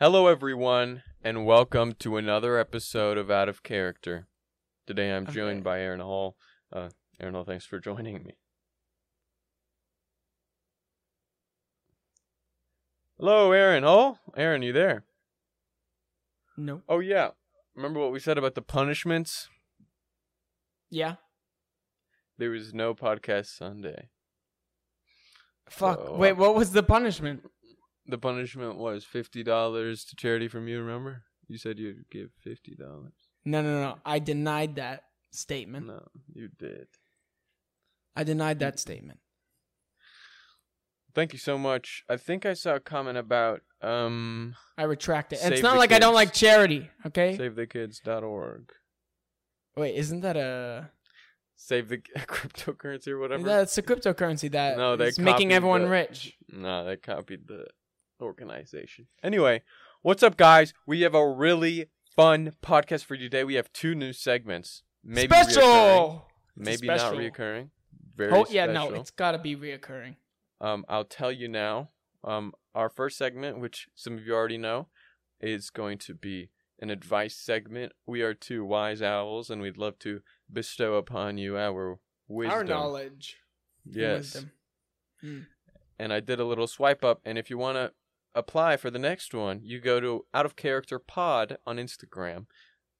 Hello, everyone, and welcome to another episode of Out of Character. Today I'm Okay. joined by Aaron Hall. Uh, Aaron Hall, thanks for joining me. Hello, Aaron Hall. Aaron, you there? No. Oh, yeah. Remember what we said about the punishments? Yeah. There was no podcast Sunday. Fuck. So, uh, Wait, what was the punishment? The punishment was $50 to charity from you, remember? You said you'd give $50. No, no, no. I denied that statement. No, you did. I denied that statement. Thank you so much. I think I saw a comment about um I retract it. It's not like I don't like charity, okay? savethekids.org. Wait, isn't that a Save the cryptocurrency or whatever. that's a cryptocurrency that no, they is making everyone the- rich? No, they copied the organization. Anyway, what's up guys? We have a really fun podcast for you today. We have two new segments. Maybe reoccurring, special. maybe special. not reoccurring. Very Oh yeah, no, it's got to be reoccurring. Um, I'll tell you now. Um, our first segment, which some of you already know, is going to be an advice segment. We are two wise owls, and we'd love to bestow upon you our wisdom. Our knowledge. Yes. Mm. And I did a little swipe up, and if you want to apply for the next one, you go to Out of Character Pod on Instagram,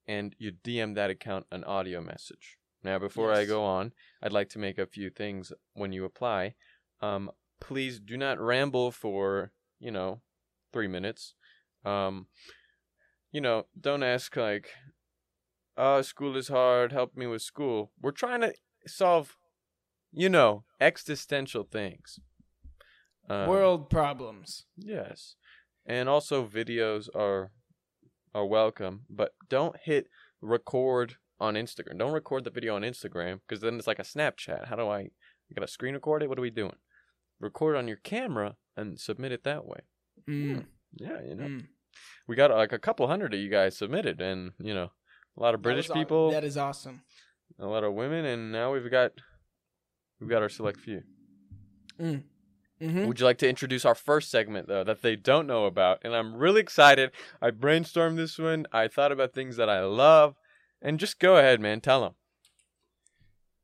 and you DM that account an audio message. Now, before I go on, I'd like to make a few things when you apply. Um, please do not ramble for you know three minutes. Um, you know, don't ask like, "Oh, school is hard. Help me with school." We're trying to solve, you know, existential things. Um, World problems. Yes. And also videos are are welcome, but don't hit record on Instagram. Don't record the video on Instagram because then it's like a Snapchat. How do I I gotta screen record it? What are we doing? Record on your camera and submit it that way. Mm. Yeah, you know. Mm. We got like a couple hundred of you guys submitted and you know, a lot of That British aw- people, That is awesome. a lot of women, and now we've got we've got our select few. Mm. Hmm Would you like to introduce our first segment though that they don't know about? And I'm really excited. I brainstormed this one. I thought about things that I love, and just go ahead, man. Tell them.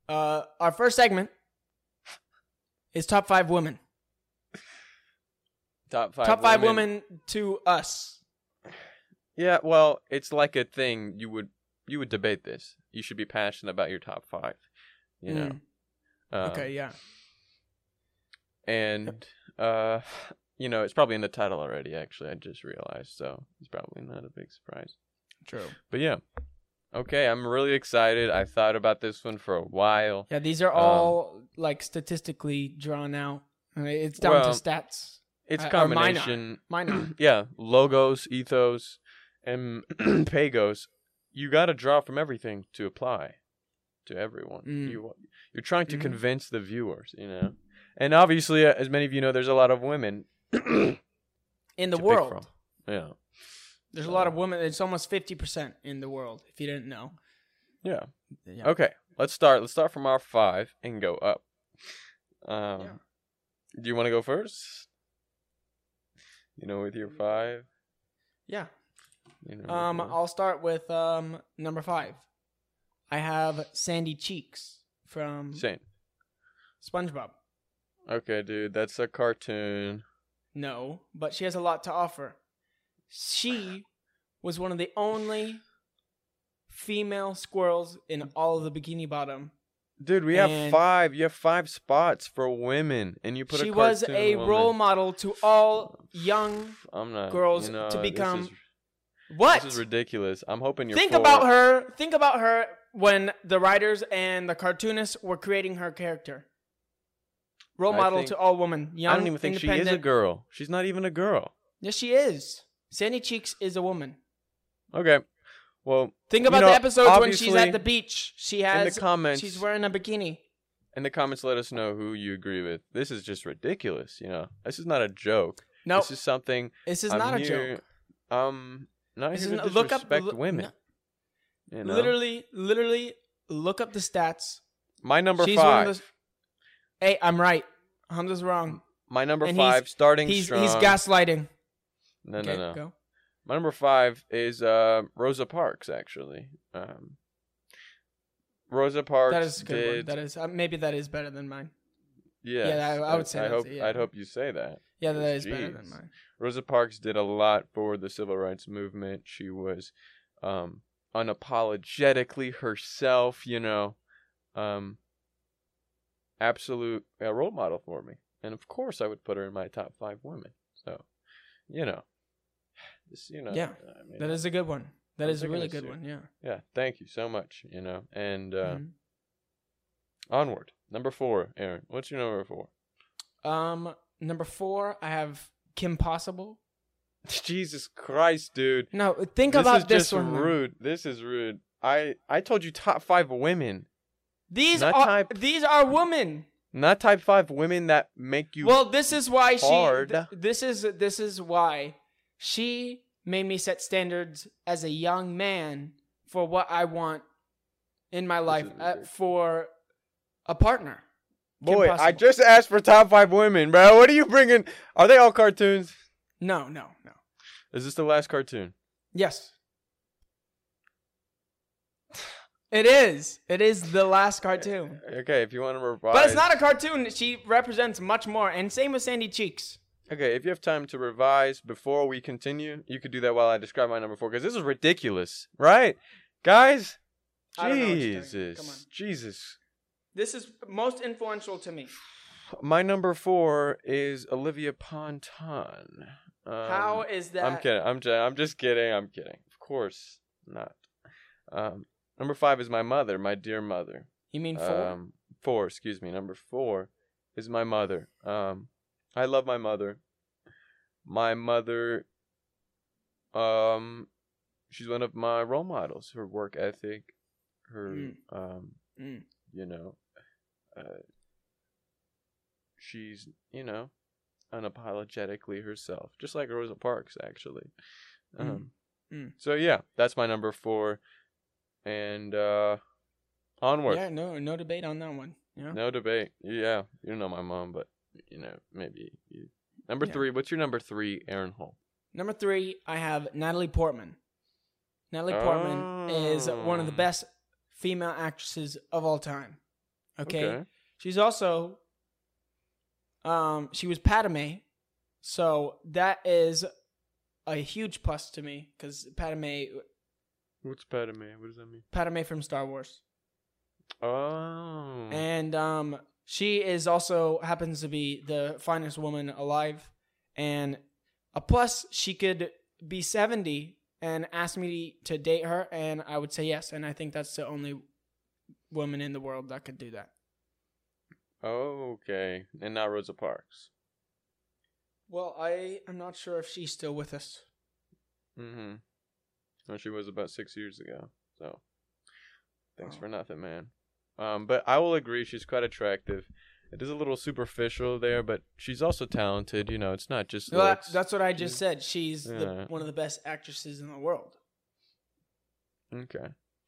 Uh, our first segment is top five women. Top five. top five women to us. Yeah, well, it's like a thing you would you would debate this. You should be passionate about your top five. You know. Mm. Um, Okay, yeah. And uh, you know, it's probably in the title already. Actually, I just realized, so it's probably not a big surprise. True. But yeah. Okay, I'm really excited. I thought about this one for a while. Yeah, these are Um, all like statistically drawn out. It's down Well, to stats. It's Uh, a or mine are. combination. Mine are. yeah, logos, ethos, and pathos. You got to draw from everything to apply to everyone. Mm. You you're trying to Mhm. convince the viewers, you know. And obviously, uh, as many of you know, there's a lot of women In the world. Yeah, there's a lot of women. It's almost fifty percent in the world. If you didn't know. yeah. Yeah. Okay, let's start. Let's start from our five and go up. Um, Yeah. do you want to go first? You know, with your five. Yeah. You know, Um? I'll start with um number five. I have Sandy Cheeks from Same. SpongeBob. Okay, dude, that's a cartoon. No, but she has a lot to offer. She was one of the only female squirrels in all of the Bikini Bottom. Dude, we have five. You have five spots for women, and you put a she a was a woman. role model to all young. Not girls you know, to this become- is- What? This is ridiculous. I'm hoping you're. Think for about her. Think about her when the writers and the cartoonists were creating her character. Role I model think- to all women. Young, I don't even think she is a independent- girl. She's not even a girl. Yes, she is. Sandy Cheeks is a woman. Okay, well, Think about know, the episodes when she's obviously, at the beach. She in has the comments, she's wearing a bikini. in the comments, let us know who you agree with. This is just ridiculous. You know, this is not a joke. No, This is something. this is I'm not a here- joke. Um, not This here is to not- look up disrespect look- women. You know? Literally, literally, look up the stats. my number she's five. one of those. Hey, I'm right. Hamza's wrong. My number And he's- five, starting He's strong. he's gaslighting. No, okay, no, no. Go. My number five is uh, Rosa Parks. Actually, um, Rosa Parks that is a good did. That is uh, maybe that is better than mine. yes, yeah, I- I would say I hope. yeah. I'd hope you say that. Yeah, that is better than mine. Rosa Parks did a lot for the civil rights movement. She was um, unapologetically herself, you know, um, absolute uh, role model for me. And of course, I would put her in my top five women. So, you know, this, you know, Yeah, I mean, That is a good one. That I'm is a really good one. Yeah. yeah. Thank you so much. You know, and uh, Mhm. onward. Number four, Aaron. What's your number four? Um, number four, I have Kim Possible. Jesus Christ, dude. No, think this about is this one. man. rude. This is rude. I I told you top five women. These Not are type- these are women. Not type five women that make you. well, this is why she. th- this is this is why she made me set standards as a young man for what I want in my life is uh, for a partner. Boy, I just asked for top five women, bro. What are you bringing? Are they all cartoons? No, no, no. Is this the last cartoon? Yes. It is. It is the last cartoon. Okay, if you want to revise. But it's not a cartoon. She represents much more. And same with Sandy Cheeks. Okay, if you have time to revise before we continue, you could do that while I describe my number four because this is ridiculous, right, guys? I don't know what you're talking about. Jesus, Jesus. This is most influential to me. My number four is Olivia Ponton. Um, How is that? I'm kidding. I'm just, I'm just kidding. I'm kidding. Of course not. Um, number five is my mother, my dear mother. You mean four? Um, four, excuse me. Number four is my mother. Um, I love my mother. My mother, um, she's one of my role models. Her work ethic, her, Mm. um, Mm. you know, uh, she's, you know, unapologetically herself, just like Rosa Parks, actually. Mm. Um, Mm. So yeah, that's my number four, and uh, onward. yeah, no, no debate on that one. Yeah. No debate. Yeah, you know my mom, but you know maybe you. Number Yeah. three. What's your number three, Aaron Hall? Number three, I have Natalie Portman. Natalie Portman is one of the Oh. best female actresses of all time. Okay. She's also um she was Padme. So that is a huge plus to me cuz Padme What's Padme? What does that mean? Padme from Star Wars. Oh. And um she is also happens to be the finest woman alive and a plus she could be 70 and ask me to date her and I would say yes and I think that's the only woman in the world that could do that. okay, and now Rosa Parks. Well, I am not sure if she's still with us. Mm-hmm. Well, she was about six years ago. So, thanks for nothing, man. Um, but I will agree, she's quite attractive. It is a little superficial there, but she's also talented. You know, it's not just Well, that- looks. that's what I just said. She's the, one of the best actresses in the world. Okay.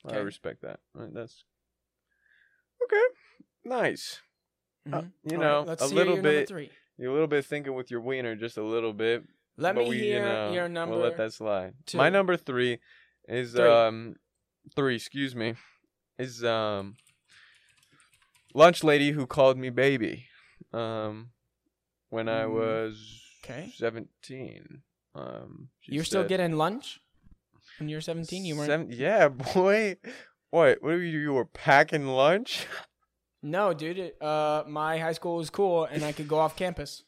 I respect that. Uh, That's okay. Nice. Uh, Mhm. you All know, let's a little bit- Three. You're a little bit thinking with your wiener, just a little bit. Let but me we, hear you know, your number. We'll let that slide. two. My number three is Three. um three. Excuse me. Is um lunch lady who called me baby. Um, when I Mm, was okay. seventeen. Um, You're still getting lunch when you're 17. You weren't. Seven- yeah, boy. What? What were you? You were packing lunch? No, dude. it- Uh, my high school was cool, and I could go off campus.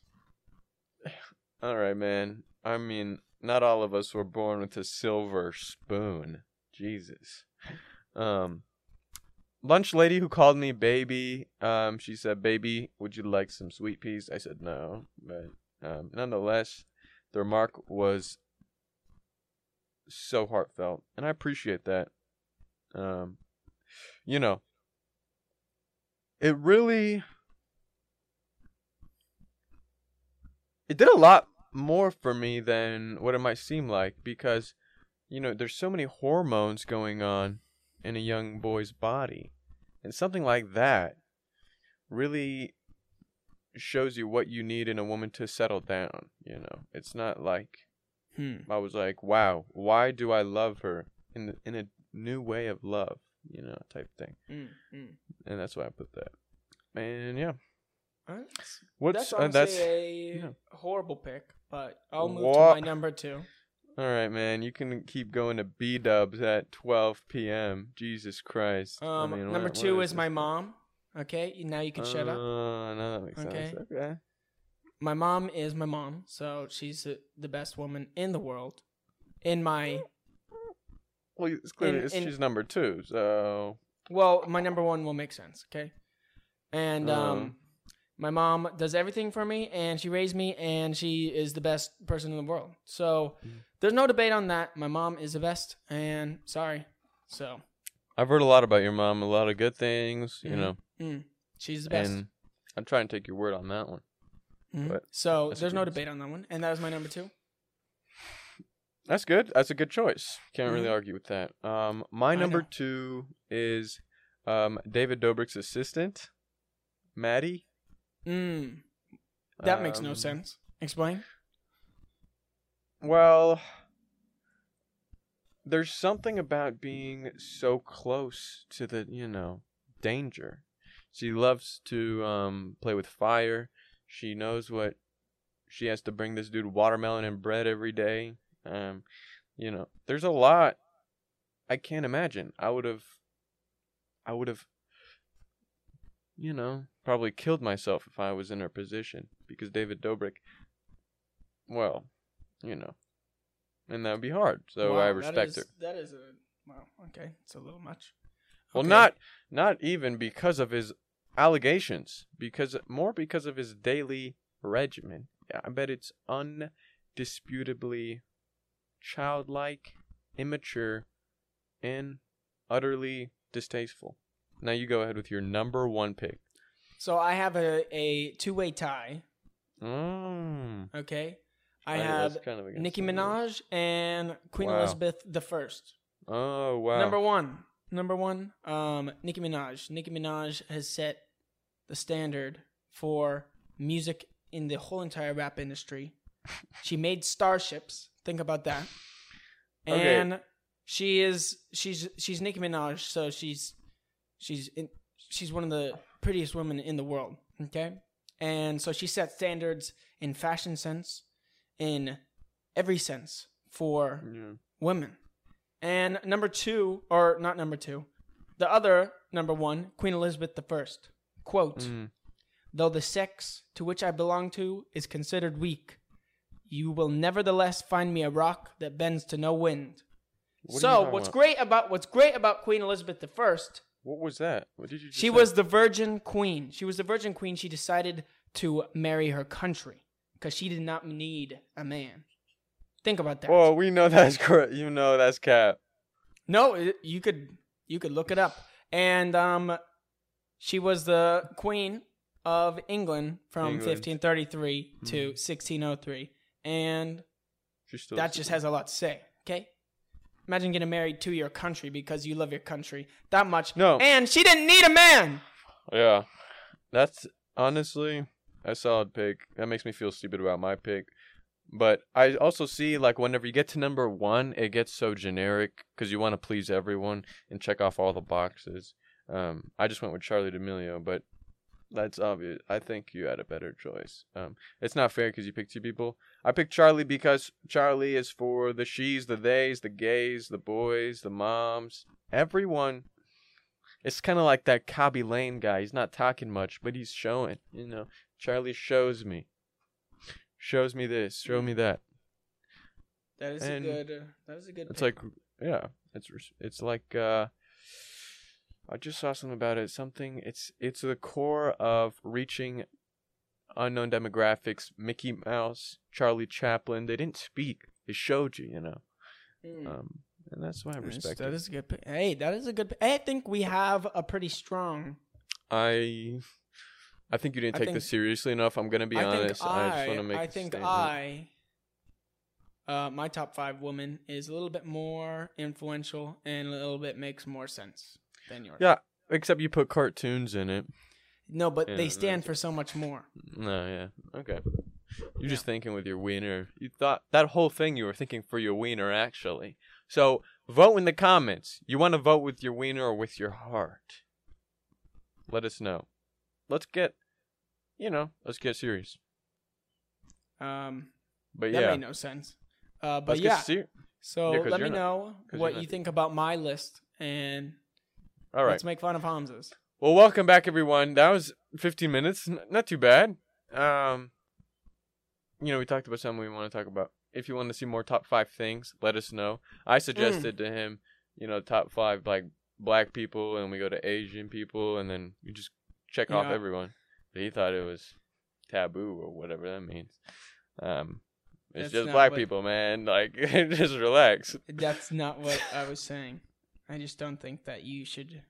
All right, man. I mean, not all of us were born with a silver spoon. Jesus. Um, lunch lady who called me baby. Um, she said, "Baby, would you like some sweet peas?" I said no, but um, nonetheless, the remark was so heartfelt, and I appreciate that. Um, you know, it really it did a lot more for me than what it might seem like because you know there's so many hormones going on in a young boy's body and something like that really shows you what you need in a woman to settle down you know it's not like Hmm. I was like, wow, why do I love her in the, in a new way of love, you know, type thing. Mm, mm. And that's why I put that. And yeah, what's that's uh, that's a yeah. horrible pick, but I'll move Wha- to my number two. all right, man. You can keep going to B Dubs at 12 p.m. Jesus Christ. I Um, mean, number what- two what is my mom. Okay, now you can this? shut up. Uh, no, that makes Okay. sense. Okay. My mom is my mom, so she's the, the best woman in the world. In my Well, it's clearly In- it's, in- she's number two, so well, my number one will make sense. Okay, and Uh-huh. um, my mom does everything for me, and she raised me, and she is the best person in the world. So Mm. there's no debate on that. My mom is the best, and sorry, so I've heard a lot about your mom, a lot of good things, you Mhm. know, mm, she's the best. and I'm trying to take your word on that one. Mhm. but So that's there's no good. debate on that one, and that was my number two. That's good. That's a good choice. Can't really argue with that. Um, my I number know. two is um David Dobrik's assistant, Maddie. Mm, that makes no Um, sense. Explain. Well, there's something about being so close to the, you know, danger. She loves to um play with fire. She knows what she has to bring this dude watermelon and bread every day. Um, you know, there's a lot I can't imagine. I would have I would have you know, probably killed myself if I was in her position because David Dobrik well, you know. And that would be hard. So Wow, I respect is- her. That is a wow. Okay, it's a little much. Well, Okay. not not even because of his allegations, because more because of his daily regimen. Yeah, I bet it's undisputably childlike, immature, and utterly distasteful. Now you go ahead with your number one pick. So I have a, a two way tie. Mm. Okay, I Alright, have kind of Nicki. Minaj and Queen Wow. Elizabeth the First. Oh wow. Number one, number one, um, Nicki Minaj. Nicki Minaj has set the standard for music in the whole entire rap industry. She made starships. Think about that. Okay. And she is she's she's Nicki Minaj, so she's she's in, she's one of the prettiest women in the world. Okay, and so she set standards in fashion sense, in every sense for Yeah. women. And number two, or not number two, the other number one, Queen Elizabeth I. Quote, Mm. though the sex to which I belong to is considered weak, you will nevertheless find me a rock that bends to no wind. What so what's about? great about what's great about Queen Elizabeth I, What was that? What did you? She say? was the virgin queen. She was the virgin queen. She decided to marry her country because she did not need a man. Think about that. Whoa, we know that's correct. You know that's cap. No, you could you could look it up. And um, she was the queen of England from England. 1533 to Mhm. 1603, and that just has a lot to say. Okay, imagine getting married to your country because you love your country that much. No. and she didn't need a man. Yeah, that's honestly a solid pick. That makes me feel stupid about my pick. But I also see like whenever you get to number one, it gets so generic because you want to please everyone and check off all the boxes. Um, I just went with Charlie D'Amelio, but that's obvious. I think you had a better choice. Um, it's not fair because you picked two people. I picked Charlie because Charlie is for the she's, the theys, the gays, the boys, the moms, everyone it's kind of like that Khaby Lame guy. He's not talking much, but he's showing. You know, Charlie shows me, shows me this, show me that. That is And a good. Uh, that is a good. It's pick. like, yeah, it's it's like. uh I just saw something about it. Something. It's it's the core of reaching unknown demographics. Mickey Mouse, Charlie Chaplin. They didn't speak. They showed you. You know. Mm. Um, and that's why I Yes, respect that it. is a good. Hey, that is a good. I think we have a pretty strong. I. I think you didn't I take think- this seriously enough. I'm gonna be I honest. think I, I. just want to make. I a think statement. I. Uh, my top five women is a little bit more influential and a little bit makes more sense than yours. Yeah. Except you put cartoons in it. No, but Yeah, they stand for so much more. No, yeah. Okay. You're just thinking with your wiener. You thought that whole thing you were thinking for your wiener, actually. So vote in the comments. You want to vote with your wiener or with your heart? Let us know. Let's get, you know, let's get serious. Um, But that yeah, made no sense. Uh, but let's yeah. get ser- So Yeah, 'cause let you're me not- know 'cause what you're you not- think about my list, and All right. let's make fun of Hamza's. Well, welcome back, everyone. That was 15 minutes. N- not too bad. Um, you know, we talked about something we want to talk about. If you want to see more top five things, let us know. I suggested to him, you know, top five like black people, and we go to Asian people, and then you just check off everyone. But he thought it was taboo or whatever that means. Um, it's That's just black what- people, man. Like, just relax. That's not what I was saying. I just don't think that you should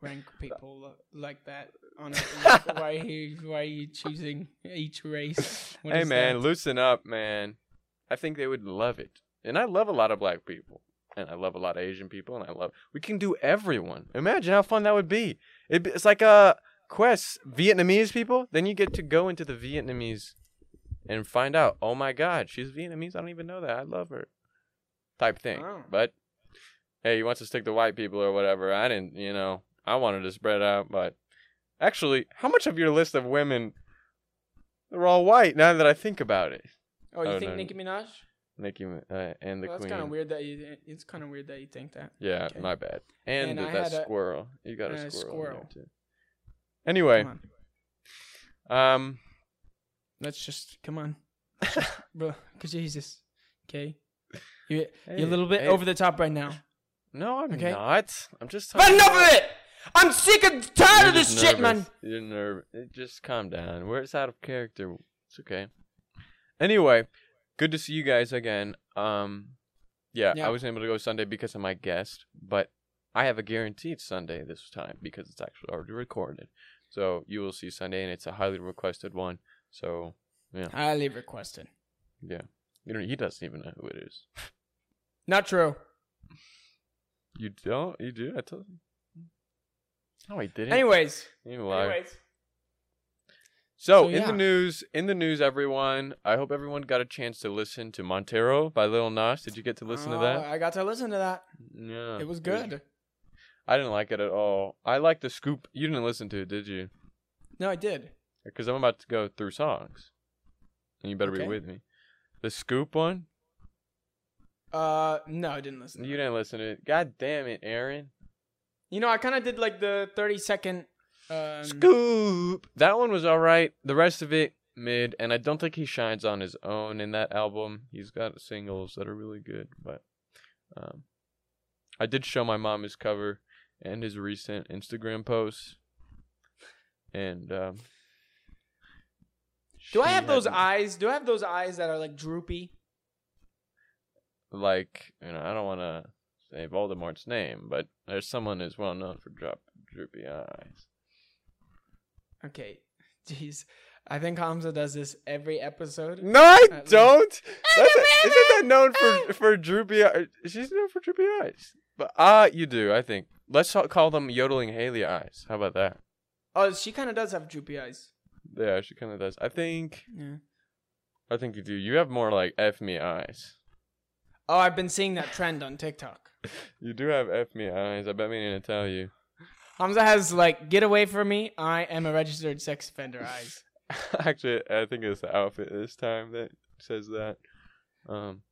rank people like that. On a, why are you why are you choosing each race? What hey man, that? loosen up, man. I think they would love it. And I love a lot of black people. And I love a lot of Asian people and I love we can do everyone. Imagine how fun that would be. It, it's like uh, a quest Vietnamese people, then you get to go into the Vietnamese and find out, "Oh my god, she's Vietnamese. I don't even know that. I love her." type thing. Oh. But hey, he wants to stick to white people or whatever. I didn't, you know, I wanted to spread out, but actually, how much of your list of women they're all white now that I think about it? Oh, you Oh, think no. Nicki Minaj? Nicki uh, and the Well, that's queen. kind of weird that you. It's kind of weird that you think that. Yeah, Okay. my bad. And, And that had a- squirrel. You got a squirrel, squirrel. Too. Anyway, um, let's just come on, bro. Cause Jesus, okay, you hey, you're a little bit hey, over the top right now. No, I'm Okay. not. I'm just. But enough about- of it! I'm sick and tired of this just shit, man. You're nervous. Just calm down. We're it's out of character. It's okay. Anyway, good to see you guys again. Um, yeah, Yeah. I wasn't able to go Sunday because of my guest, but I have a guaranteed Sunday this time because it's actually already recorded. So you will see Sunday, and it's a highly requested one. So yeah, Highly requested. yeah, you know he doesn't even know who it is. Not true. You don't? You do? I told you. No, I didn't. Anyways, You anyways, So, So, in yeah. the news, in the news, everyone. I hope everyone got a chance to listen to Montero by Lil Nas. Did you get to listen to Oh, that? Uh, I got to listen to that. Yeah, It was good. I didn't like it at all. I like the scoop. You didn't listen to it, did you? No, I did. Because I'm about to go through songs, and you better be with me. The scoop one. Uh, no, I didn't listen. You didn't listen to it. God damn it, Aaron. You know, I kind of did like the thirty second. Um, Scoop. That one was all right. The rest of it mid, and I don't think he shines on his own in that album. He's got singles that are really good, but um, I did show my mom his cover and his recent Instagram posts, and um, Do I have those eyes? Do I have those eyes that are like droopy? Like you know, I don't want to say Voldemort's name, but there's someone who's well known for drop droopy eyes. Okay, jeez. I think Hamza does this every episode. No, I At don't. That's a, isn't that known for for droopy? Eyes? She's known for droopy eyes. But ah, you do. I think. Let's call them yodeling Haley eyes. How about that? Oh, she kind of does have droopy eyes. Yeah, she kind of does. I think. Yeah. I think you do. You have more like f me eyes. Oh, I've been seeing that trend on TikTok. You do have f me eyes. I've been meaning to tell you. Hamza has like, get away from me. I am a registered sex offender eyes. Actually, I think it's the outfit this time that says that. Um,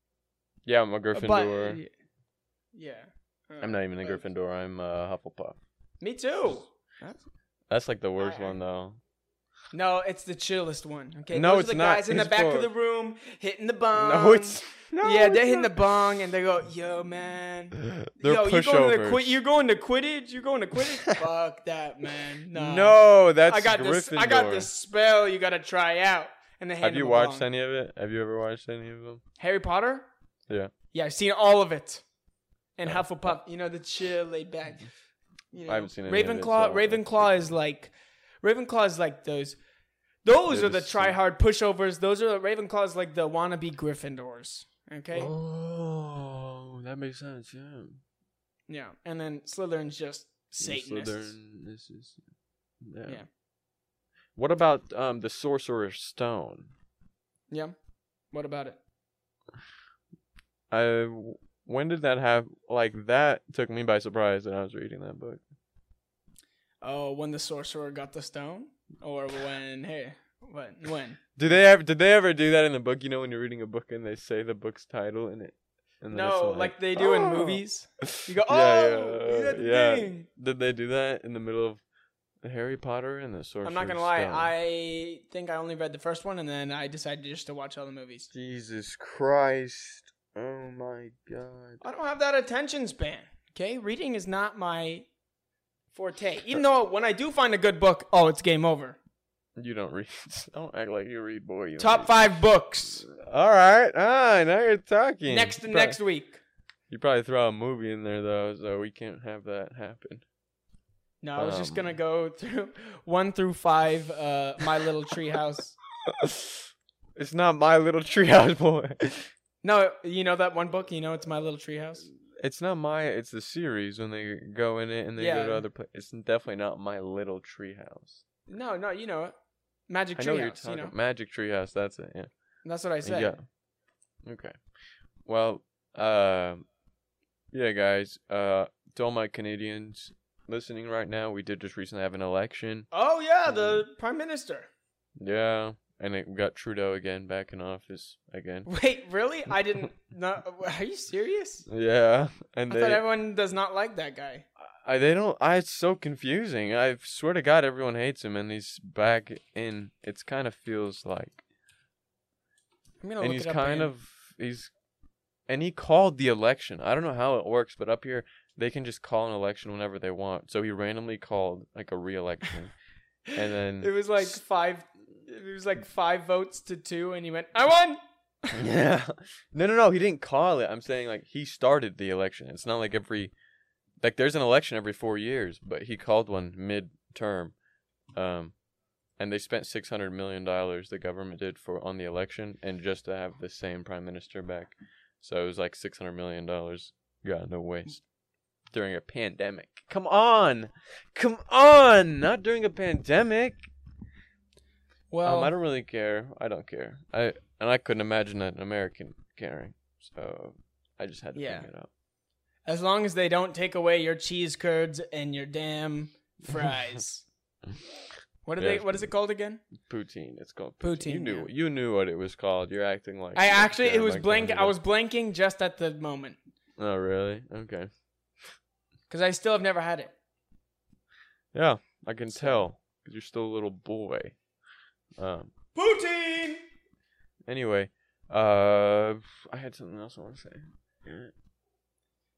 yeah, I'm a But Gryffindor. yeah, Uh, I'm not even a Gryffindor. I'm a Hufflepuff. Me too. That's That's like the worst I- one though. No, it's the chillest one. Okay, No, Those it's are the not. guys in the back for- of the room hitting the bong. no, it's no. yeah, they're hitting the bong and they go, "Yo, man, They're yo, You're going to pushovers. the qui- you going to Quidditch? You going to Quidditch? Fuck that, man. No, No, that's I got Gryffindor. this. I got this spell. You got to try out." And they Have you him a watched bong. any of it? Have you ever watched any of them? Harry Potter? Yeah. Yeah, I've seen all of it. And Oh. Hufflepuff, you know, the chill, laid back. You know, I haven't seen any of it, Ravenclaw. so- Ravenclaw is like, Ravenclaw is like those. Those They're are the the try hard pushovers. Those are Ravenclaw is like the wannabe Gryffindors. Okay. Oh, that makes sense. Yeah. Yeah, and then Slytherin's just Satanists. Slytherin is just- yeah. Yeah. What about um the Sorcerer's Stone? Yeah. What about it? I when did that have Like that took me by surprise when I was reading that book. Oh, when the sorcerer got the stone, or when? Hey, when? When? Did they ever? Did they ever do that in the book? You know, when you're reading a book and they say the book's title in it. And No, it's like they do in "Oh." movies. You go, oh, yeah, got the yeah. thing. Did they do that in the middle of Harry Potter and the Sorcerer's I'm not gonna lie. Stone? I think I only read the first one, and then I decided just to watch all the movies. Jesus Christ! Oh my God! I don't have that attention span. Okay, reading is not my forte. Even though when I do find a good book, oh, it's game over. You don't read. Don't act like you read, boy. You Top read. five books All right. Ah, now you're talking. next You next week. You probably throw a movie in there though, so we can't have that happen. No, I was just Um, gonna go through one through five. Uh, My Little Treehouse. it's not my little treehouse boy. No, you know that one book. You know it's My Little Treehouse. It's not my. It's the series when they go in it and they go Yeah. to other places. It's definitely not my little treehouse. No, no, you know it. Magic I know you're Treehouse. You know Magic treehouse. That's it. Yeah. that's what I said. Yeah. Okay. Well, uh, yeah, guys. Uh, to all my Canadians listening right now, we did just recently have an election. Oh yeah, the Prime Minister. Yeah, and it we got Trudeau again back in office again. Wait, really? I didn't. No, are you serious? Yeah, and I they thought everyone does not like that guy. I, they don't. I, it's so confusing. I swear to God, everyone hates him, and he's back in. It's kind of feels like, I'm gonna and look he's it up kind of he's, and he called the election. I don't know how it works, but up here they can just call an election whenever they want. So he randomly called like a re-election, and then it was like five. It was like five votes to two, and he went, "I won." yeah, no, no, no. He didn't call it. I'm saying like he started the election. It's not like every, like there's an election every four years, but he called one mid-term, um, and they spent six hundred million dollars. The government did for on the election, and just to have the same prime minister back, so it was like six hundred million dollars gone to waste during a pandemic. Come on, come on, not during a pandemic. Well, um, I don't really care. I don't care. I and I couldn't imagine an American caring. So I just had to Yeah. bring it up. As long as they don't take away your cheese curds and your damn fries. what are Yeah, they? What is it called again? Poutine. It's called poutine. You knew yeah. you knew what it was called. You're acting like I actually, it was like blank. I was blanking just at the moment Oh really? Okay. because I still have never had it. Yeah, I can So- tell because you're still a little boy. Um. Poutine. Anyway, uh, I had something else I want to say.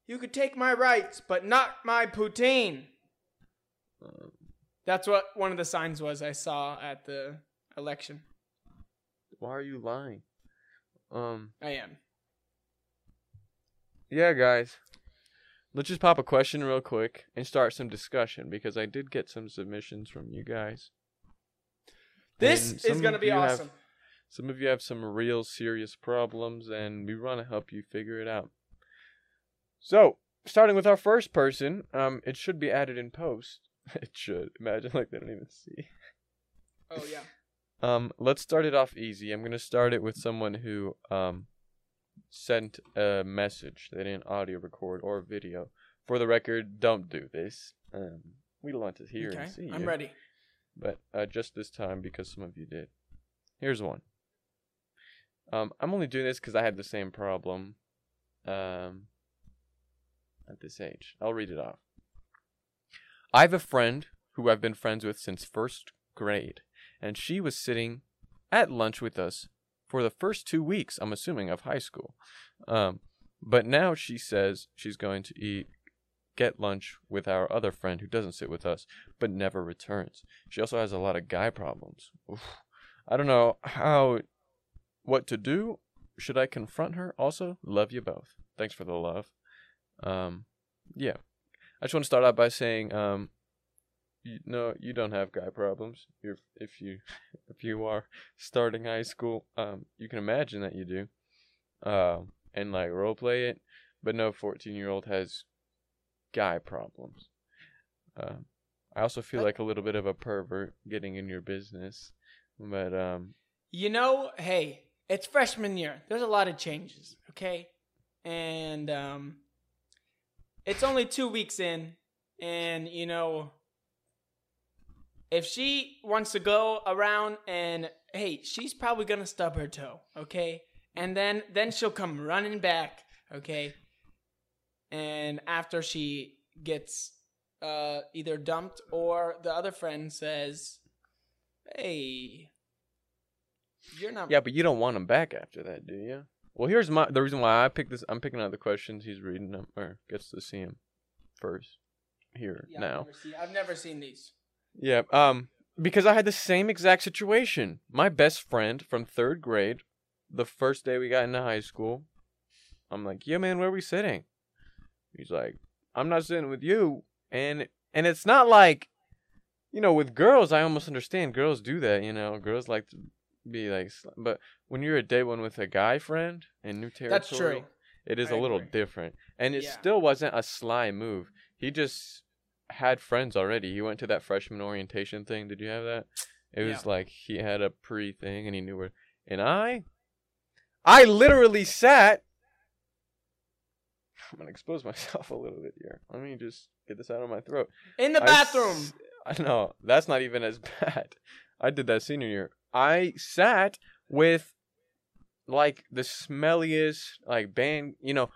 You could take my rights, but not my poutine. Um, That's what one of the signs was I saw at the election. why are you lying? Um. I am. Yeah, guys. Let's just pop a question real quick and start some discussion because I did get some submissions from you guys. This is gonna be you have- awesome. some of you have some real serious problems, and we want to help you figure it out. So, starting with our first person, um, it should be added in post. It should. Imagine like they don't even see. Oh yeah. Um, let's start it off easy. I'm gonna start it with someone who um sent a message. They didn't audio record or video. For the record, don't do this. Um, we want to hear okay. and see I'm you. ready. But uh, just this time because some of you did. Here's one. Um, I'm only doing this because I had the same problem. Um, at this age, I'll read it off. I have a friend who I've been friends with since first grade, and she was sitting at lunch with us for the first two weeks. I'm assuming of high school. Um, but now she says she's going to eat, get lunch with our other friend who doesn't sit with us, but never returns. She also has a lot of guy problems. Oof. I don't know how, what to do. Should I confront her? Also, love you both. Thanks for the love. Um, yeah. I just want to start out by saying, um, you, no, you don't have guy problems. You're, if you, if you are starting high school, um, you can imagine that you do, um, and like role play it. But no, fourteen year old has guy problems. Um, I also feel like a little bit of a pervert getting in your business, but um, You know, hey, it's freshman year. There's a lot of changes, okay? And um it's only 2 weeks in and you know if she wants to go around and hey, she's probably to stub her toe, okay? And then then she'll come running back, okay? And after she gets uh either dumped or the other friend says, "Hey, you're not Yeah, but you don't want him back after that, do you? Well, here's my the reason why I picked this. I'm picking out the questions. He's reading them or gets to see him first here Yeah, now. I've never, seen, I've never seen these. Yeah. Um, because I had the same exact situation. My best friend from third grade, the first day we got into high school, I'm like, "Yeah, man, where are we sitting?" He's like, "I'm not sitting with you." And and it's not like, you know, with girls, I almost understand. Girls do that, you know. Girls like to be like, but when you're a day one with a guy friend in new territory, That's true. it is I a little agree. different. And it Yeah. still wasn't a sly move. He just had friends already. He went to that freshman orientation thing. Did you have that? It was Yeah. like he had a pre thing and he knew where. And I, I literally sat. I'm gonna expose myself a little bit here. Let me just get this out of my throat. In the I bathroom. s- I know that's not even as bad. I did that senior year. I sat with like the smelliest like band, you know,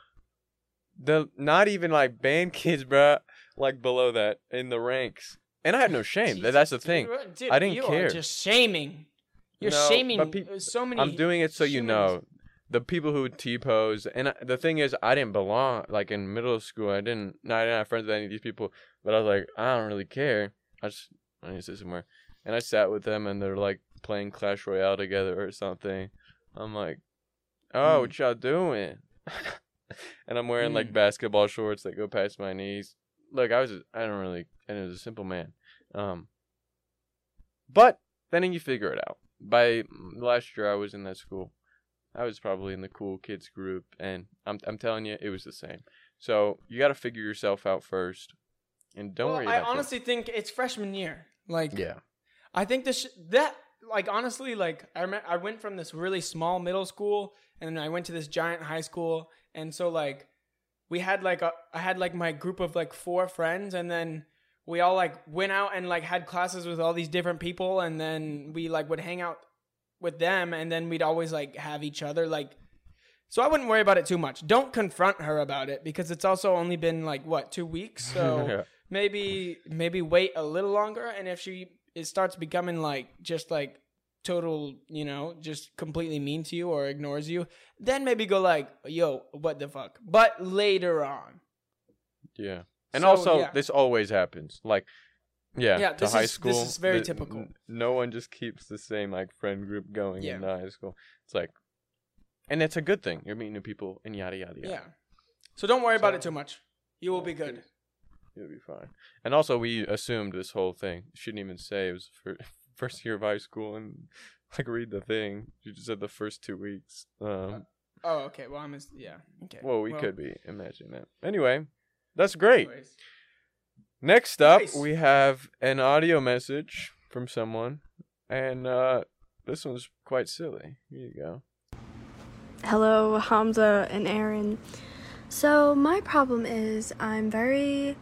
the not even like band kids, bruh, like below that in the ranks. And I had no shame. That that's the thing. dude, I didn't you care. Are just shaming. You're No, shaming peop- uh, so many. I'm doing it so you know. The people who T pose, and I- the thing is, I didn't belong. Like in middle school, I didn't. I didn't have friends with any of these people. But I was like, I don't really care. I just I need to sit somewhere, and I sat with them, and they're like playing Clash Royale together or something. I'm like, oh, Mm. what y'all doing? and I'm wearing like Mm. basketball shorts that go past my knees. Look, I was I don't really, and it was a simple man. Um, but then you figure it out. By last year, I was in that school. I was probably in the cool kids group, and I'm I'm telling you, it was the same. So you got to figure yourself out first, and don't Well, worry I about that. honestly think it's freshman year. Like, Yeah, I think this that like honestly like I rem- I went from this really small middle school and then I went to this giant high school and so like we had like a I had like my group of like four friends and then we all like went out and like had classes with all these different people and then we like would hang out with them and then we'd always like have each other like so I wouldn't worry about it too much. Don't confront her about it because it's also only been like what 2 weeks so Yeah. maybe maybe wait a little longer and if she it starts becoming like just like total you know just completely mean to you or ignores you then maybe go like yo what the fuck but later on yeah. And So, also, yeah. this always happens. Like, yeah, Yeah, to this high is- this school. is very the- typical. n- No one just keeps the same like friend group going Yeah. into high school. It's like, and it's a good thing. You're meeting new people, and yada yada yada. yeah, so don't worry about it too much you will be good You'll be fine. And also, we assumed this whole thing. Shouldn't even say it was for first year of high school and like read the thing. You just said the first two weeks. Um, oh okay well i'm yeah okay well, we could be imagining that. Anyway, that's great. anyways. Next up, Nice. we have an audio message from someone, and uh, this one's quite silly. Here you go. Hello, Hamza and Aaron. So, my problem is I'm very,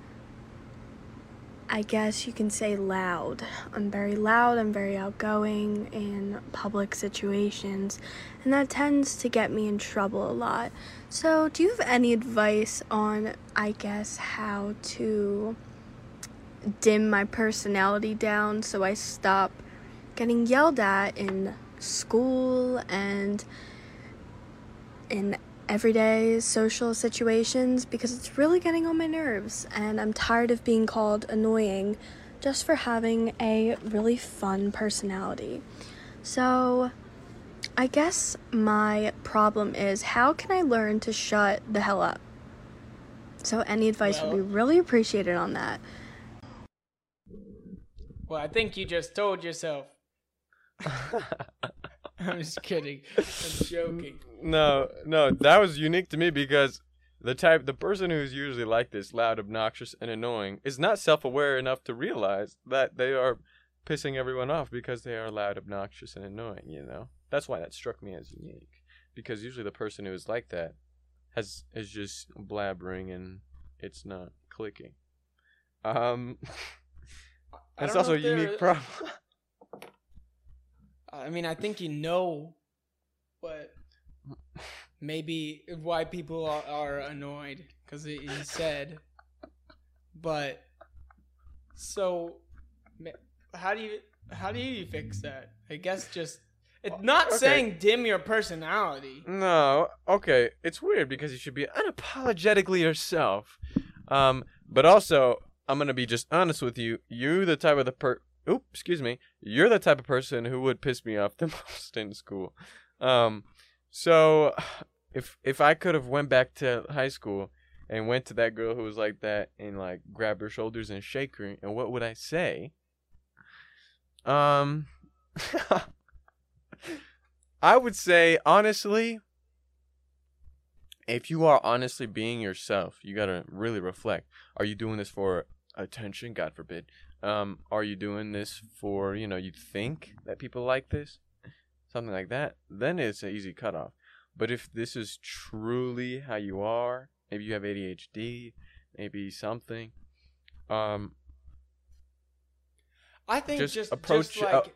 I guess you can say loud. I'm very loud, I'm very outgoing in public situations, and that tends to get me in trouble a lot. So, do you have any advice on, I guess, how to dim my personality down so I stop getting yelled at in school and in everyday social situations because it's really getting on my nerves and I'm tired of being called annoying just for having a really fun personality. So, I guess my problem is how can I learn to shut the hell up? So, any advice would be really appreciated on that. well i think you just told yourself i'm just kidding i'm joking no, no, that was unique to me because the type, the person who's usually like this, loud, obnoxious, and annoying, is not self-aware enough to realize that they are pissing everyone off because they are loud, obnoxious, and annoying. You know, That's why that struck me as unique. Because usually the person who is like that has is just blabbering and it's not clicking. Um, it's also a unique problem. I mean, I think you know what maybe why people are, are annoyed because he, said, but so how do you how do you fix that? I guess just it's not Okay. saying dim your personality. No, okay, it's weird because you should be unapologetically yourself. Um, but also, I'm gonna be just honest with you. You're the type of the per. Oop, excuse me. You're the type of person who would piss me off the most in school. Um, so if if I could have went back to high school and went to that girl who was like that and like grab her shoulders and shake her, and what would I say? Um. I would say honestly, if you are honestly being yourself, you gotta really reflect. Are you doing this for attention? God forbid. Um, are you doing this for you know you think that people like this, something like that? Then it's an easy cutoff. But if this is truly how you are, maybe you have ADHD, maybe something. Um, I think Just just approach- just like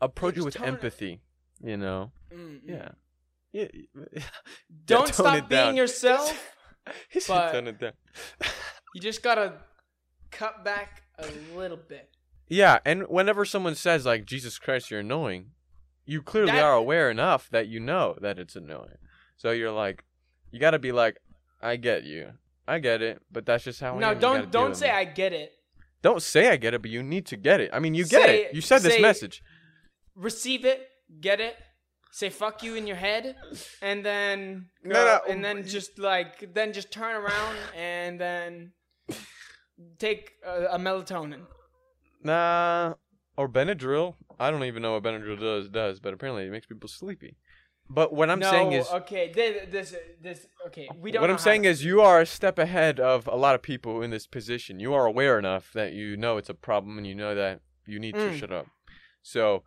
approach just it with it- empathy. You know. mm, mm. Yeah. Yeah. don't stop being yourself. He said but- tone it down. You just gotta cut back a little bit. Yeah, and whenever someone says like Jesus Christ, you're annoying, you clearly That- are aware enough that you know that it's annoying. So you're like, you got to be like, I get you, I get it, but that's just how. No, don't don't say me." I get it. Don't say I get it, but you need to get it. I mean, you get Say- it. You said this message. receive it, get it, say fuck you in your head, and then No, go- no, and then just like then just turn around and then take a, a melatonin. Nah, or Benadryl. I don't even know what Benadryl does does, but apparently it makes people sleepy. But what I'm no, saying is, okay, this this, this okay. We don't. what I'm saying to- is, you are a step ahead of a lot of people in this position. You are aware enough that you know it's a problem and you know that you need to Mm. shut up. So,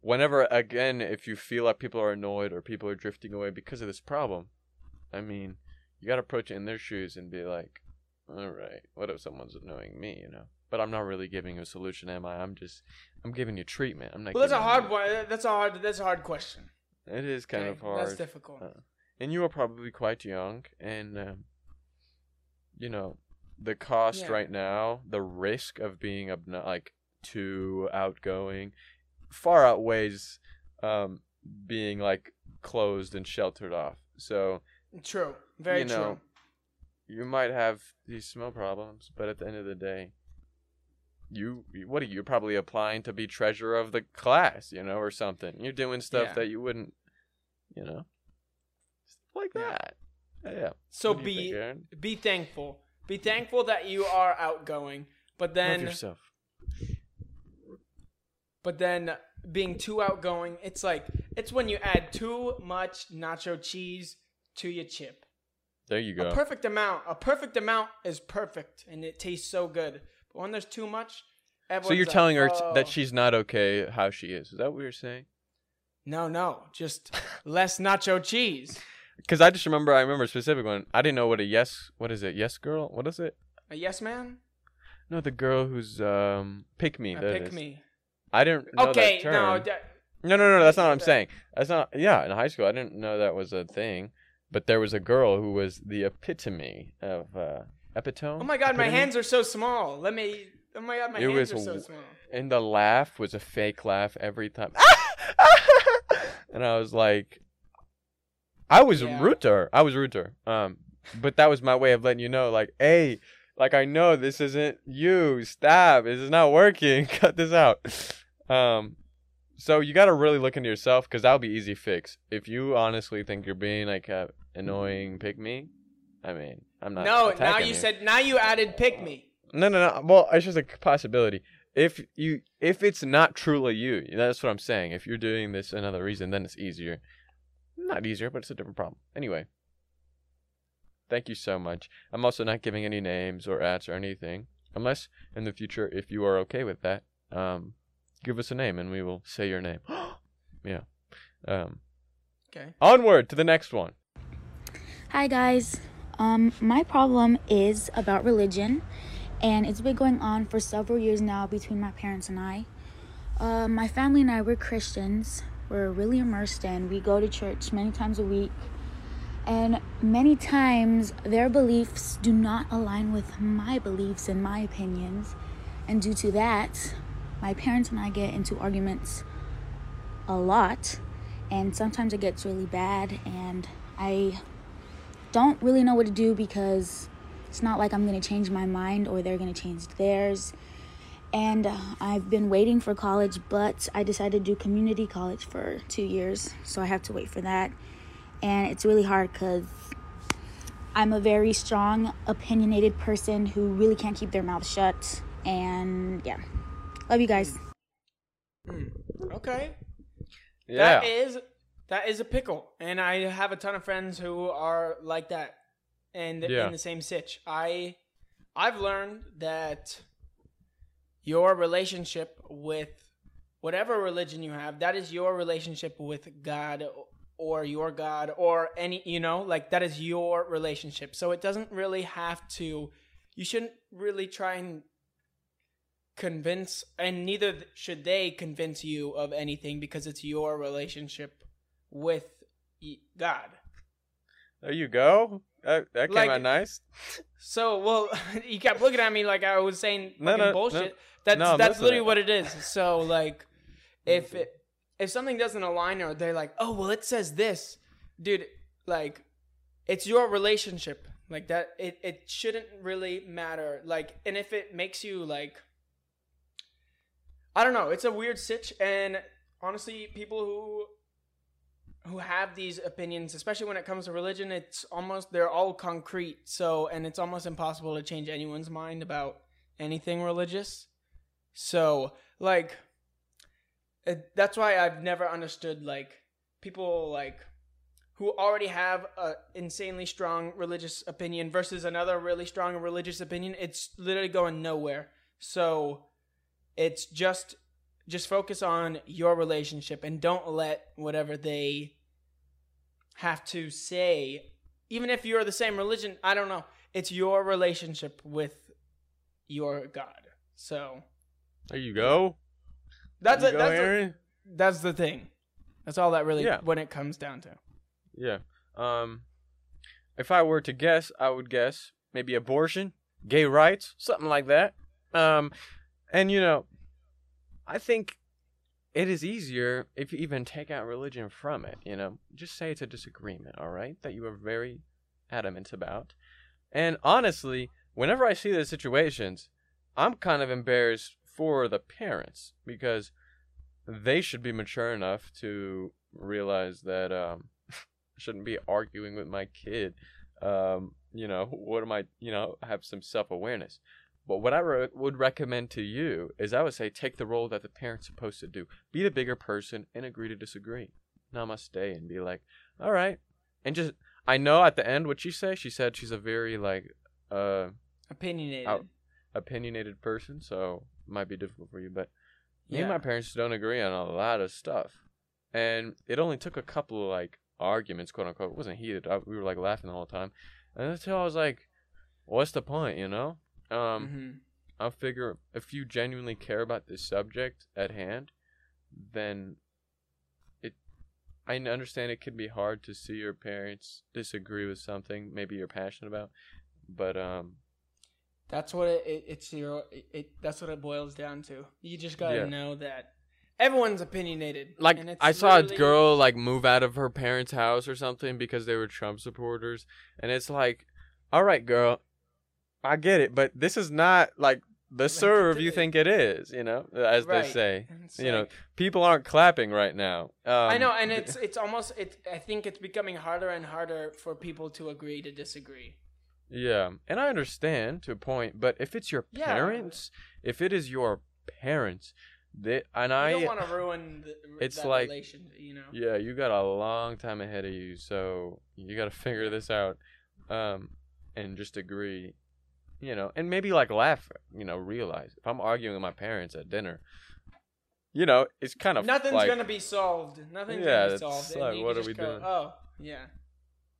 whenever again, if you feel like people are annoyed or people are drifting away because of this problem, I mean, you gotta approach it in their shoes and be like, "All right, what if someone's annoying me?" You know. But I'm not really giving you a solution, am I? I'm just, I'm giving you treatment. I'm not. well, that's a hard one. That's a hard. That's a hard question. It is kind Okay, of hard That's difficult. Uh, and you are probably quite young and um, you know the cost Yeah. right now the risk of being obno- like too outgoing far outweighs um, being like closed and sheltered off so True. Very you know, true. you might have these smell problems but at the end of the day you what are you probably applying to be treasurer of the class you know or something you're doing stuff Yeah. that you wouldn't you know like that yeah So do you be think, be thankful. Be thankful that you are outgoing, but Love then yourself but then being too outgoing, it's like it's when you add too much nacho cheese to your chip. there you go. A perfect amount. A perfect amount is perfect and it tastes so good. When there's too much, so you're like, telling her "Oh." that she's not okay how she is is that what you're saying No, no, just less nacho cheese. because i just remember i remember a specific one i didn't know what a yes what is it yes girl what is it A yes man? no the girl who's um pick me pick me. i didn't know Okay, that term. no, that, No, no, no, that's not what I'm saying. That's not. Yeah, in high school, I didn't know that was a thing, but there was a girl who was the epitome of uh, epitome. Oh my god, my hands are so small. Let me. Oh my god, my It hands was are so small. And the laugh was a fake laugh every time. and I was like, I was Yeah. her. I was her. Um, but that was my way of letting you know, like, hey, like I know this isn't you. Stop. This is not working. Cut this out. Um, so you got to really look into yourself because that'll be easy fix. If you honestly think you're being like a annoying pick me, I mean, I'm not. No, now attacking you said now you added pick me. no, no, no. Well, it's just a possibility. If you, if it's not truly you, that's what I'm saying. If you're doing this another reason, then it's easier. Not easier, but it's a different problem. Anyway, thank you so much. I'm also not giving any names or ads or anything, unless in the future, if you are okay with that, um, give us a name and we will say your name. yeah. Um, Okay. onward to the next one. Hi guys. Um, my problem is about religion, and it's been going on for several years now between my parents and I. Uh, my family and I we're Christians. We're really immersed in. We go to church many times a week, and many times their beliefs do not align with my beliefs and my opinions, and due to that, my parents and I get into arguments a lot, and sometimes it gets really bad, and I don't really know what to do because it's not like I'm going to change my mind or they're going to change theirs. And uh, I've been waiting for college, but I decided to do community college for two years, so I have to wait for that. And it's really hard because I'm a very strong, opinionated person who really can't keep their mouth shut. And yeah, love you guys. Okay. Yeah. That is that is a pickle, and I have a ton of friends who are like that, and Yeah. in the same sitch. I I've learned that your relationship with whatever religion you have, that is your relationship with God or your God or any you know like that is your relationship. So it doesn't really have to. You shouldn't really try and convince and neither should they convince you of anything because it's your relationship with God. There you go. That, that came Like- out nice. So, well, you kept looking at me like I was saying No, no, bullshit. no. That's No, that's literally what it is. So, like, if it, if something doesn't align or they're like, oh well, it says this, dude, like, it's your relationship. Like that, it it shouldn't really matter. Like, and if it makes you like, I don't know, it's a weird sitch. And honestly, people who who have these opinions, especially when it comes to religion, it's almost they're all concrete. So, and it's almost impossible to change anyone's mind about anything religious. So, like, it, that's why I've never understood like people like who already have a insanely strong religious opinion versus another really strong religious opinion. It's literally going nowhere. So, it's just just focus on your relationship and don't let whatever they have to say even if you're the same religion i don't know it's your relationship with your god so There you go. that's it go, that's, that's the thing that's all that really Yeah. when it comes down to Yeah. Um, if I were to guess, I would guess maybe abortion, gay rights, something like that. Um, and you know, I think it is easier if you even take out religion from it. You know, just say it's a disagreement, all right, that you are very adamant about. And honestly, whenever I see those situations, I'm kind of embarrassed for the parents because they should be mature enough to realize that um, I shouldn't be arguing with my kid. Um, you know, what am I? You know, have some self awareness. But what I re- would recommend to you is I would say take the role that the parent's supposed to do. Be the bigger person and agree to disagree. Namaste and be like, all right. And just, I know at the end what she said. She said she's a very like, uh, opinionated Out. opinionated person, so it might be difficult for you. But me and my parents don't agree on a lot of stuff, and it only took a couple of like arguments, quote unquote. It wasn't heated. I, we were like laughing the whole time, and until I was like, "What's the point?" You know. Um, Mhm. I'll figure if you genuinely care about this subject at hand, then it. I understand it can be hard to see your parents disagree with something maybe you're passionate about, but um, that's what it, it it's your it, it that's what it boils down to you just gotta Yeah. know that everyone's opinionated like I saw a girl like move out of her parents' house or something because they were Trump supporters, and it's like, all right, girl, I get it, but this is not like the Like, serve you think it is, you know, as Right. they say. It's You know, people aren't clapping right now. Um, I know, and it's it's almost it. I think it's becoming harder and harder for people to agree to disagree. Yeah, and I understand to a point, but if it's your Yeah. parents, if it is your parents, they and You I don't want to ruin the, it's like- relation, you know. Yeah, you got a long time ahead of you, so you got to figure this out, um, and just agree, you know, and maybe like laugh, you know, realize if I'm arguing with my parents at dinner, you know, it's kind of Nothing's like, gonna be solved. Nothing's Yeah, gonna be solved. like, what are we go, doing? Oh, yeah.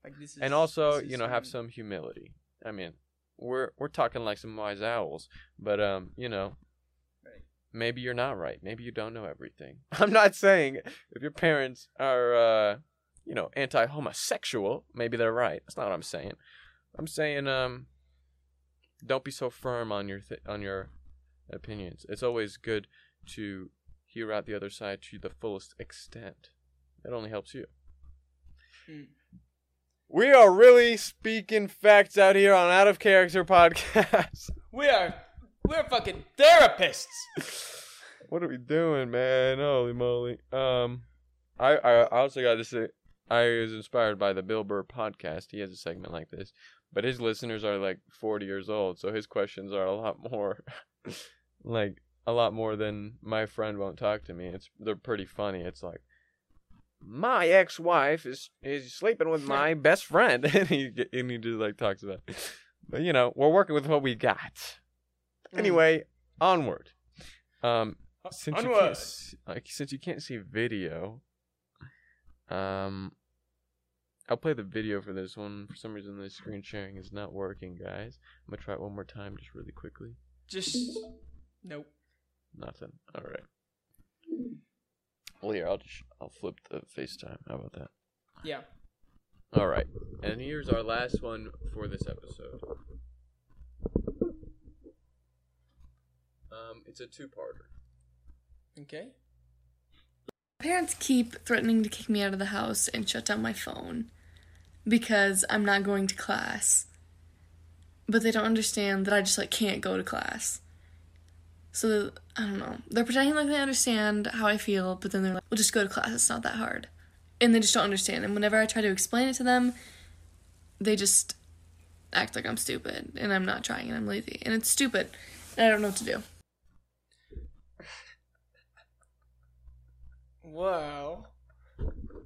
Like this is. and also you know have some humility. I mean, we're we're talking like some wise owls, but um, you know, Right. maybe you're not right. Maybe you don't know everything. I'm not saying if your parents are uh, you know, anti-homosexual, maybe they're right. That's not what I'm saying. I'm saying um, don't be so firm on your th- on your opinions. It's always good to hear out the other side to the fullest extent. It only helps you. Mm. We are really speaking facts out here on Out of Character podcast. We are. We're fucking therapists. what are we doing, man? Holy moly! Um, I I also got to say, I was inspired by the Bill Burr podcast. He has a segment like this, but his listeners are like forty years old, so his questions are a lot more, like a lot more than my friend won't talk to me. It's they're pretty funny. It's like. My ex-wife is is sleeping with my best friend, and he and he just like talks about. It. But you know, we're working with what we got. Mm. Anyway, onward. Um, since you can't see, like since you can't see video, um, I'll play the video for this one. For some reason, the screen sharing is not working, guys. I'm gonna try it one more time, just really quickly. Just. Nope. Nothing. All right. Well, here I'll just I'll flip the FaceTime. How about that? Yeah. All right. And here's our last one for this episode. Um, it's a two-parter. Okay. Parents keep threatening to kick me out of the house and shut down my phone because I'm not going to class. But they don't understand that I just like can't go to class. So I don't know. They're pretending like they understand how I feel, but then they're like, "Well, just go to class. It's not that hard." And they just don't understand. And whenever I try to explain it to them, they just act like I'm stupid and I'm not trying and I'm lazy. And it's stupid. And I don't know what to do. Well,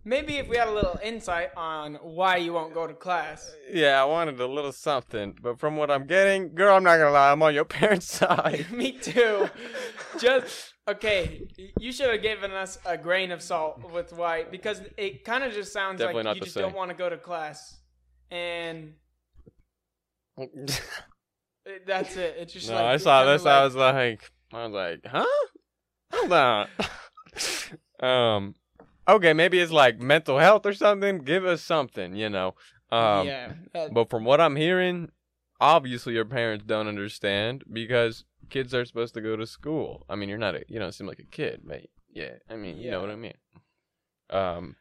maybe if we had a little insight on why you won't go to class. Yeah, I wanted a little something, but from what I'm getting, girl, I'm not gonna lie, I'm on your parents' side. Me too. Just okay. You should have given us a grain of salt with why, because it kind of just sounds Definitely like you just same. don't want to go to class, and that's it. It's just no, like I saw this. I was like, I was like, huh? Hold on. um, okay, maybe it's like mental health or something. Give us something, you know. Um, yeah. but from what I'm hearing, obviously your parents don't understand because kids are supposed to go to school. I mean, you're not a, you don't seem like a kid, but yeah, I mean, you know what I mean. Um,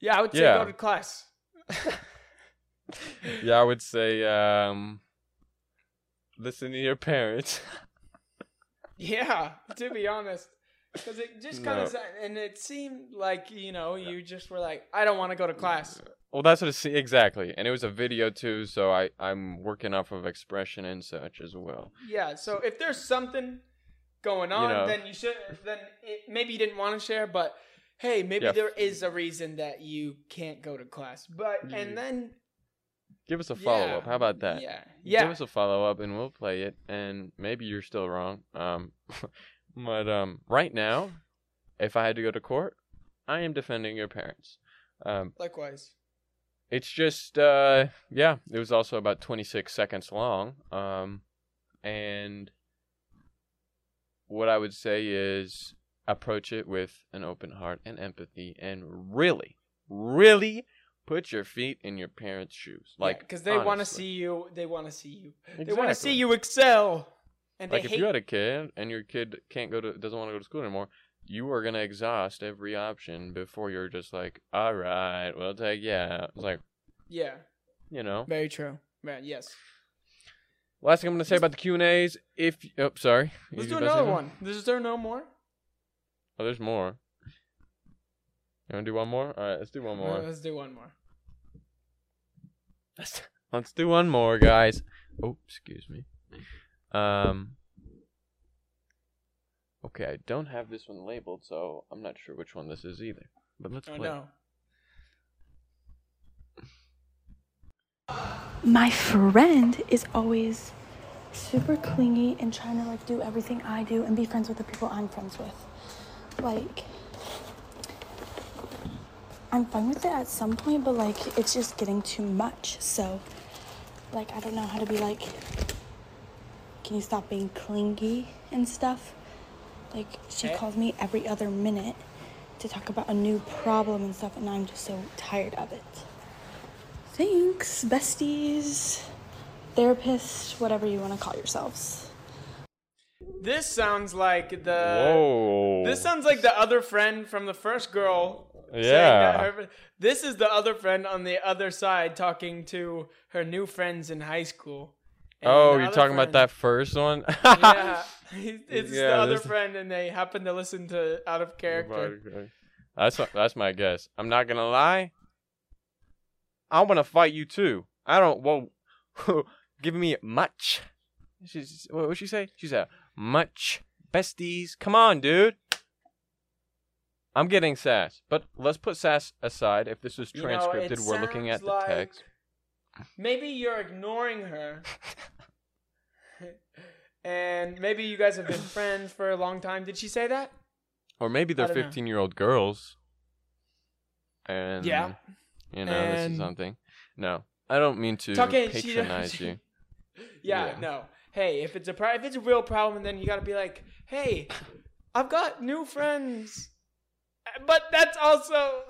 yeah, I would say yeah. go to class. yeah, I would say, um, listen to your parents. Yeah, to be honest. Because it just kind No. of, and it seemed like, you know, you just were like, I don't want to go to class. Well, that's what it's exactly, and it was a video too, so I I'm working off of expression and such as well. Yeah, so if there's something going on, know. then you should, then it, maybe you didn't want to share, but hey, maybe Yeah. there is a reason that you can't go to class. But, Yeah. and then, Give us a follow up. Yeah, How about that? yeah, yeah. Give us a follow up, and we'll play it. And maybe you're still wrong. Um, but um, right now, if I had to go to court, I am defending your parents. Um, Likewise. it's just uh, yeah. It was also about 26 seconds long. Um, and what I would say is approach it with an open heart and empathy, and really, really put your feet in your parents' shoes. Like, because they want to see you, they want to see you, they want to see you excel. And like if hate you had a kid and your kid can't go to doesn't want to go to school anymore you are gonna exhaust every option before you're just like all right we'll take yeah it's like Yeah, you know very true. Right, yes. last thing i'm gonna say about the q and a's if oh sorry Let's do about to say another one. Is there no more? oh there's more you wanna do one more all right let's do one more let's do one more. let's, let's do one more guys oh excuse me um okay i don't have this one labeled so i'm not sure which one this is either but let's Oh play no. my friend is always super clingy and trying to like do everything I do and be friends with the people I'm friends with. like I'm fine with it at some point, but like it's just getting too much. So like I don't know how to be like can you stop being clingy and stuff? Like she Okay. calls me every other minute to talk about a new problem and stuff and I'm just so tired of it. Thanks, besties, therapist, whatever you want to call yourselves. This sounds like the. Whoa. This sounds like the other friend from the first girl. Yeah. her- this is the other friend on the other side talking to her new friends in high school. And Oh, you're talking about that first one? yeah, it's the other friend, and they happen to listen to out of character. That's that's my guess. I'm not gonna lie. I want to fight you too. I don't. Whoa, give me much. She's what would she say? She said much besties. Come on, dude. I'm getting sass, but let's put sass aside. If this is You know, we're looking at the like text. Maybe you're ignoring her. And maybe you guys have been friends for a long time. Did she say that? Or maybe they're I don't know. 15 year old girls. And Yeah. you know, this And- is something. No, I don't mean to Talking- she- patronize you. Yeah, Yeah. no. Hey, if it's a pro- if it's a real problem, then you got to be like, "Hey, I've got new friends." But that's also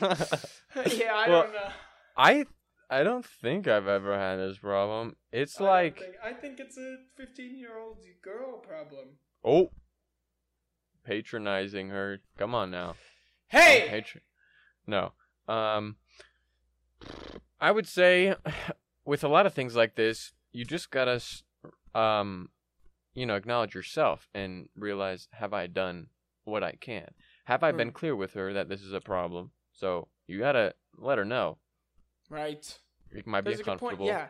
Yeah, I Well, don't know. I I don't think I've ever had this problem. It's I like think- I think it's a 15-year-old girl problem. oh, patronizing her. Come on now. Hey, Patron. No. Um I would say with a lot of things like this, you just got to um you know, acknowledge yourself and realize have I done what I can? Have I been Mm. clear with her that this is a problem? So, you got to let her know. Right. It might That's be a good point. uncomfortable. Yeah.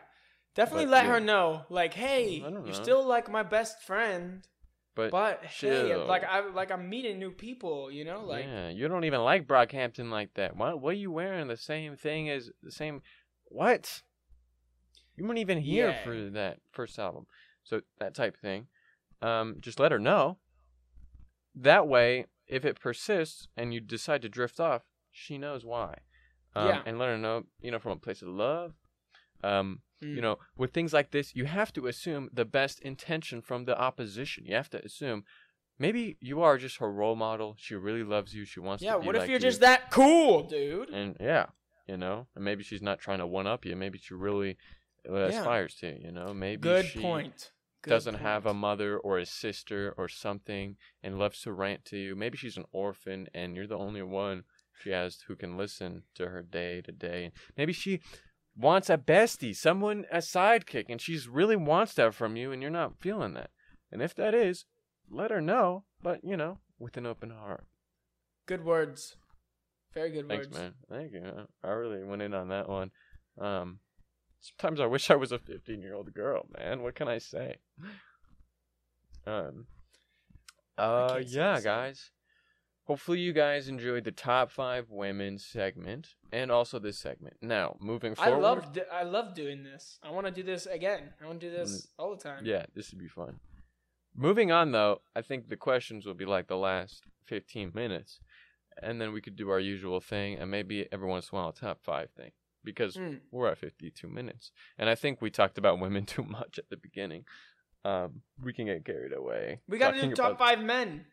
Definitely But, let yeah. her know like, "Hey, don't you're still like my best friend." But, But hey, like I like I'm meeting new people, you know, like yeah, you don't even like Brockhampton like that. What what are you wearing? The same thing as the same what? You weren't even here Yeah. for that first album. So that type of thing. Um, just let her know. That way, if it persists and you decide to drift off, she knows why. Um, Yeah. And let her know, you know, from a place of love. Um, Mm. you know, with things like this, you have to assume the best intention from the opposition. You have to assume maybe you are just her role model. She really loves you. She wants yeah. to be What if like you're you. just that cool, dude? and yeah, you know, and maybe she's not trying to one up you. Maybe she really uh, Yeah. aspires to. You know, maybe Good she point. Good doesn't have a mother or a sister or something and loves to rant to you. Maybe she's an orphan and you're the only one she has who can listen to her day to day. Maybe she wants a bestie, someone a sidekick, and she's really wants that from you and you're not feeling that. And if that is, let her know, but you know, with an open heart. good words. Very good Thanks, words. man. Thank you. I really went in on that one. Um, sometimes I wish I was a 15 year old girl, man. What can I say? Um, uh, can't yeah, guys. Hopefully, you guys enjoyed the top five women segment and also this segment. Now, moving forward, I love d- I love doing this. I want to do this again. I want to do this all the time. Mm. Yeah, this would be fun. Moving on, though, I think the questions will be like the last 15 minutes. And then we could do our usual thing and maybe every once in a while a top five thing. Because Mm. we're at 52 minutes. And I think we talked about women too much at the beginning. Um, we can get carried away. We got to do top about- five men.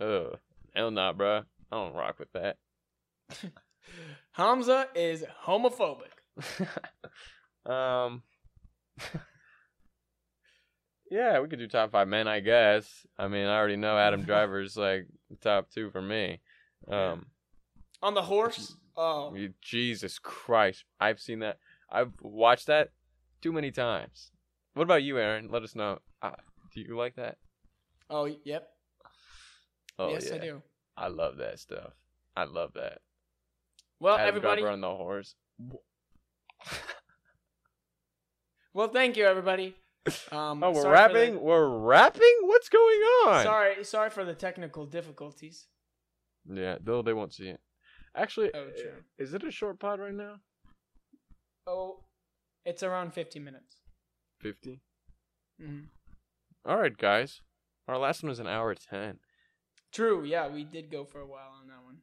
Ugh, hell nah, bro. I don't rock with that. Hamza is homophobic. um, yeah, we could do top five men, I guess. I mean, I already know Adam Driver's like top two for me. Um, On the horse? Oh. Jesus Christ, I've seen that. I've watched that too many times. What about you, Aaron? Let us know. Uh, do you like that? Oh, yep. Oh yes, yeah, I do. I love that stuff. I love that. Well, Adam everybody. Driver on the horse. Well, thank you, everybody. Um, Oh, we're the- wrapping. We're wrapping. What's going on? Sorry, sorry for the technical difficulties. Yeah, though they won't see it. Actually, Oh, is it a short pod right now? Oh, it's around 50 minutes. 50. Mhm. All right, guys. Our last one was an hour 10. True. Yeah, we did go for a while on that one.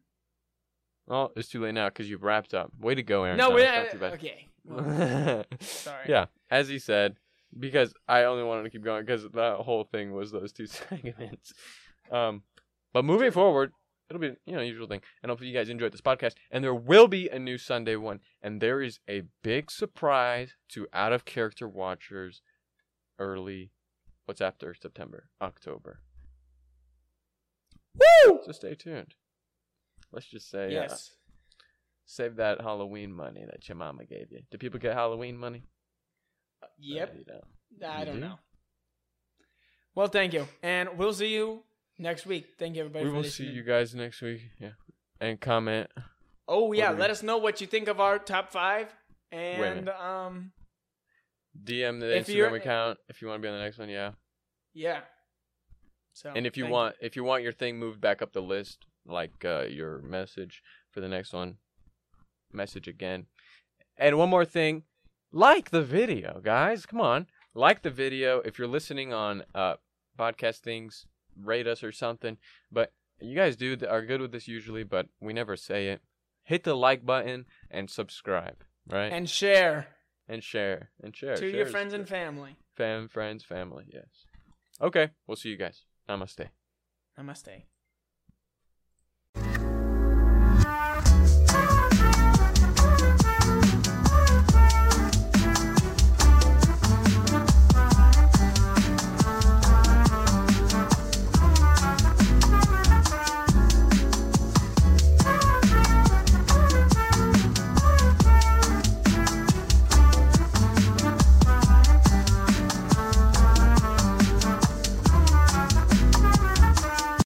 Oh, it's too late now because you've wrapped up. Way to go, Aaron. No, Thomas. we Not okay. Well, sorry. Yeah, as he said, because I only wanted to keep going because that whole thing was those two segments. Um, but moving forward, it'll be you know usual thing, and hopefully you guys enjoyed this podcast. And there will be a new Sunday one, and there is a big surprise to out of character watchers early. What's after September? October. Woo! So stay tuned. Let's just say uh, Yes. save that Halloween money that your mama gave you. Do people get Halloween money? Yep. Uh, you know. I You don't do? know. Well, thank you, and we'll see you next week. Thank you, everybody. we for will see you guys next week. Yeah, and comment. Oh yeah, let us know what you think of our top five, and um, DM the Instagram account if you want to be on the next one. Yeah, yeah. So, and if you want if you want your thing moved back up the list, like uh, your message for the next one, message again. And one more thing, like the video, guys. Come on, like the video. If you're listening on uh podcast things, rate us or something. But you guys do are good with this usually, but we never say it. Hit the like button and subscribe, right? and share and share and share to Share your friends and family. fam, friends, family. Yes. Okay, we'll see you guys. Namaste. Namaste.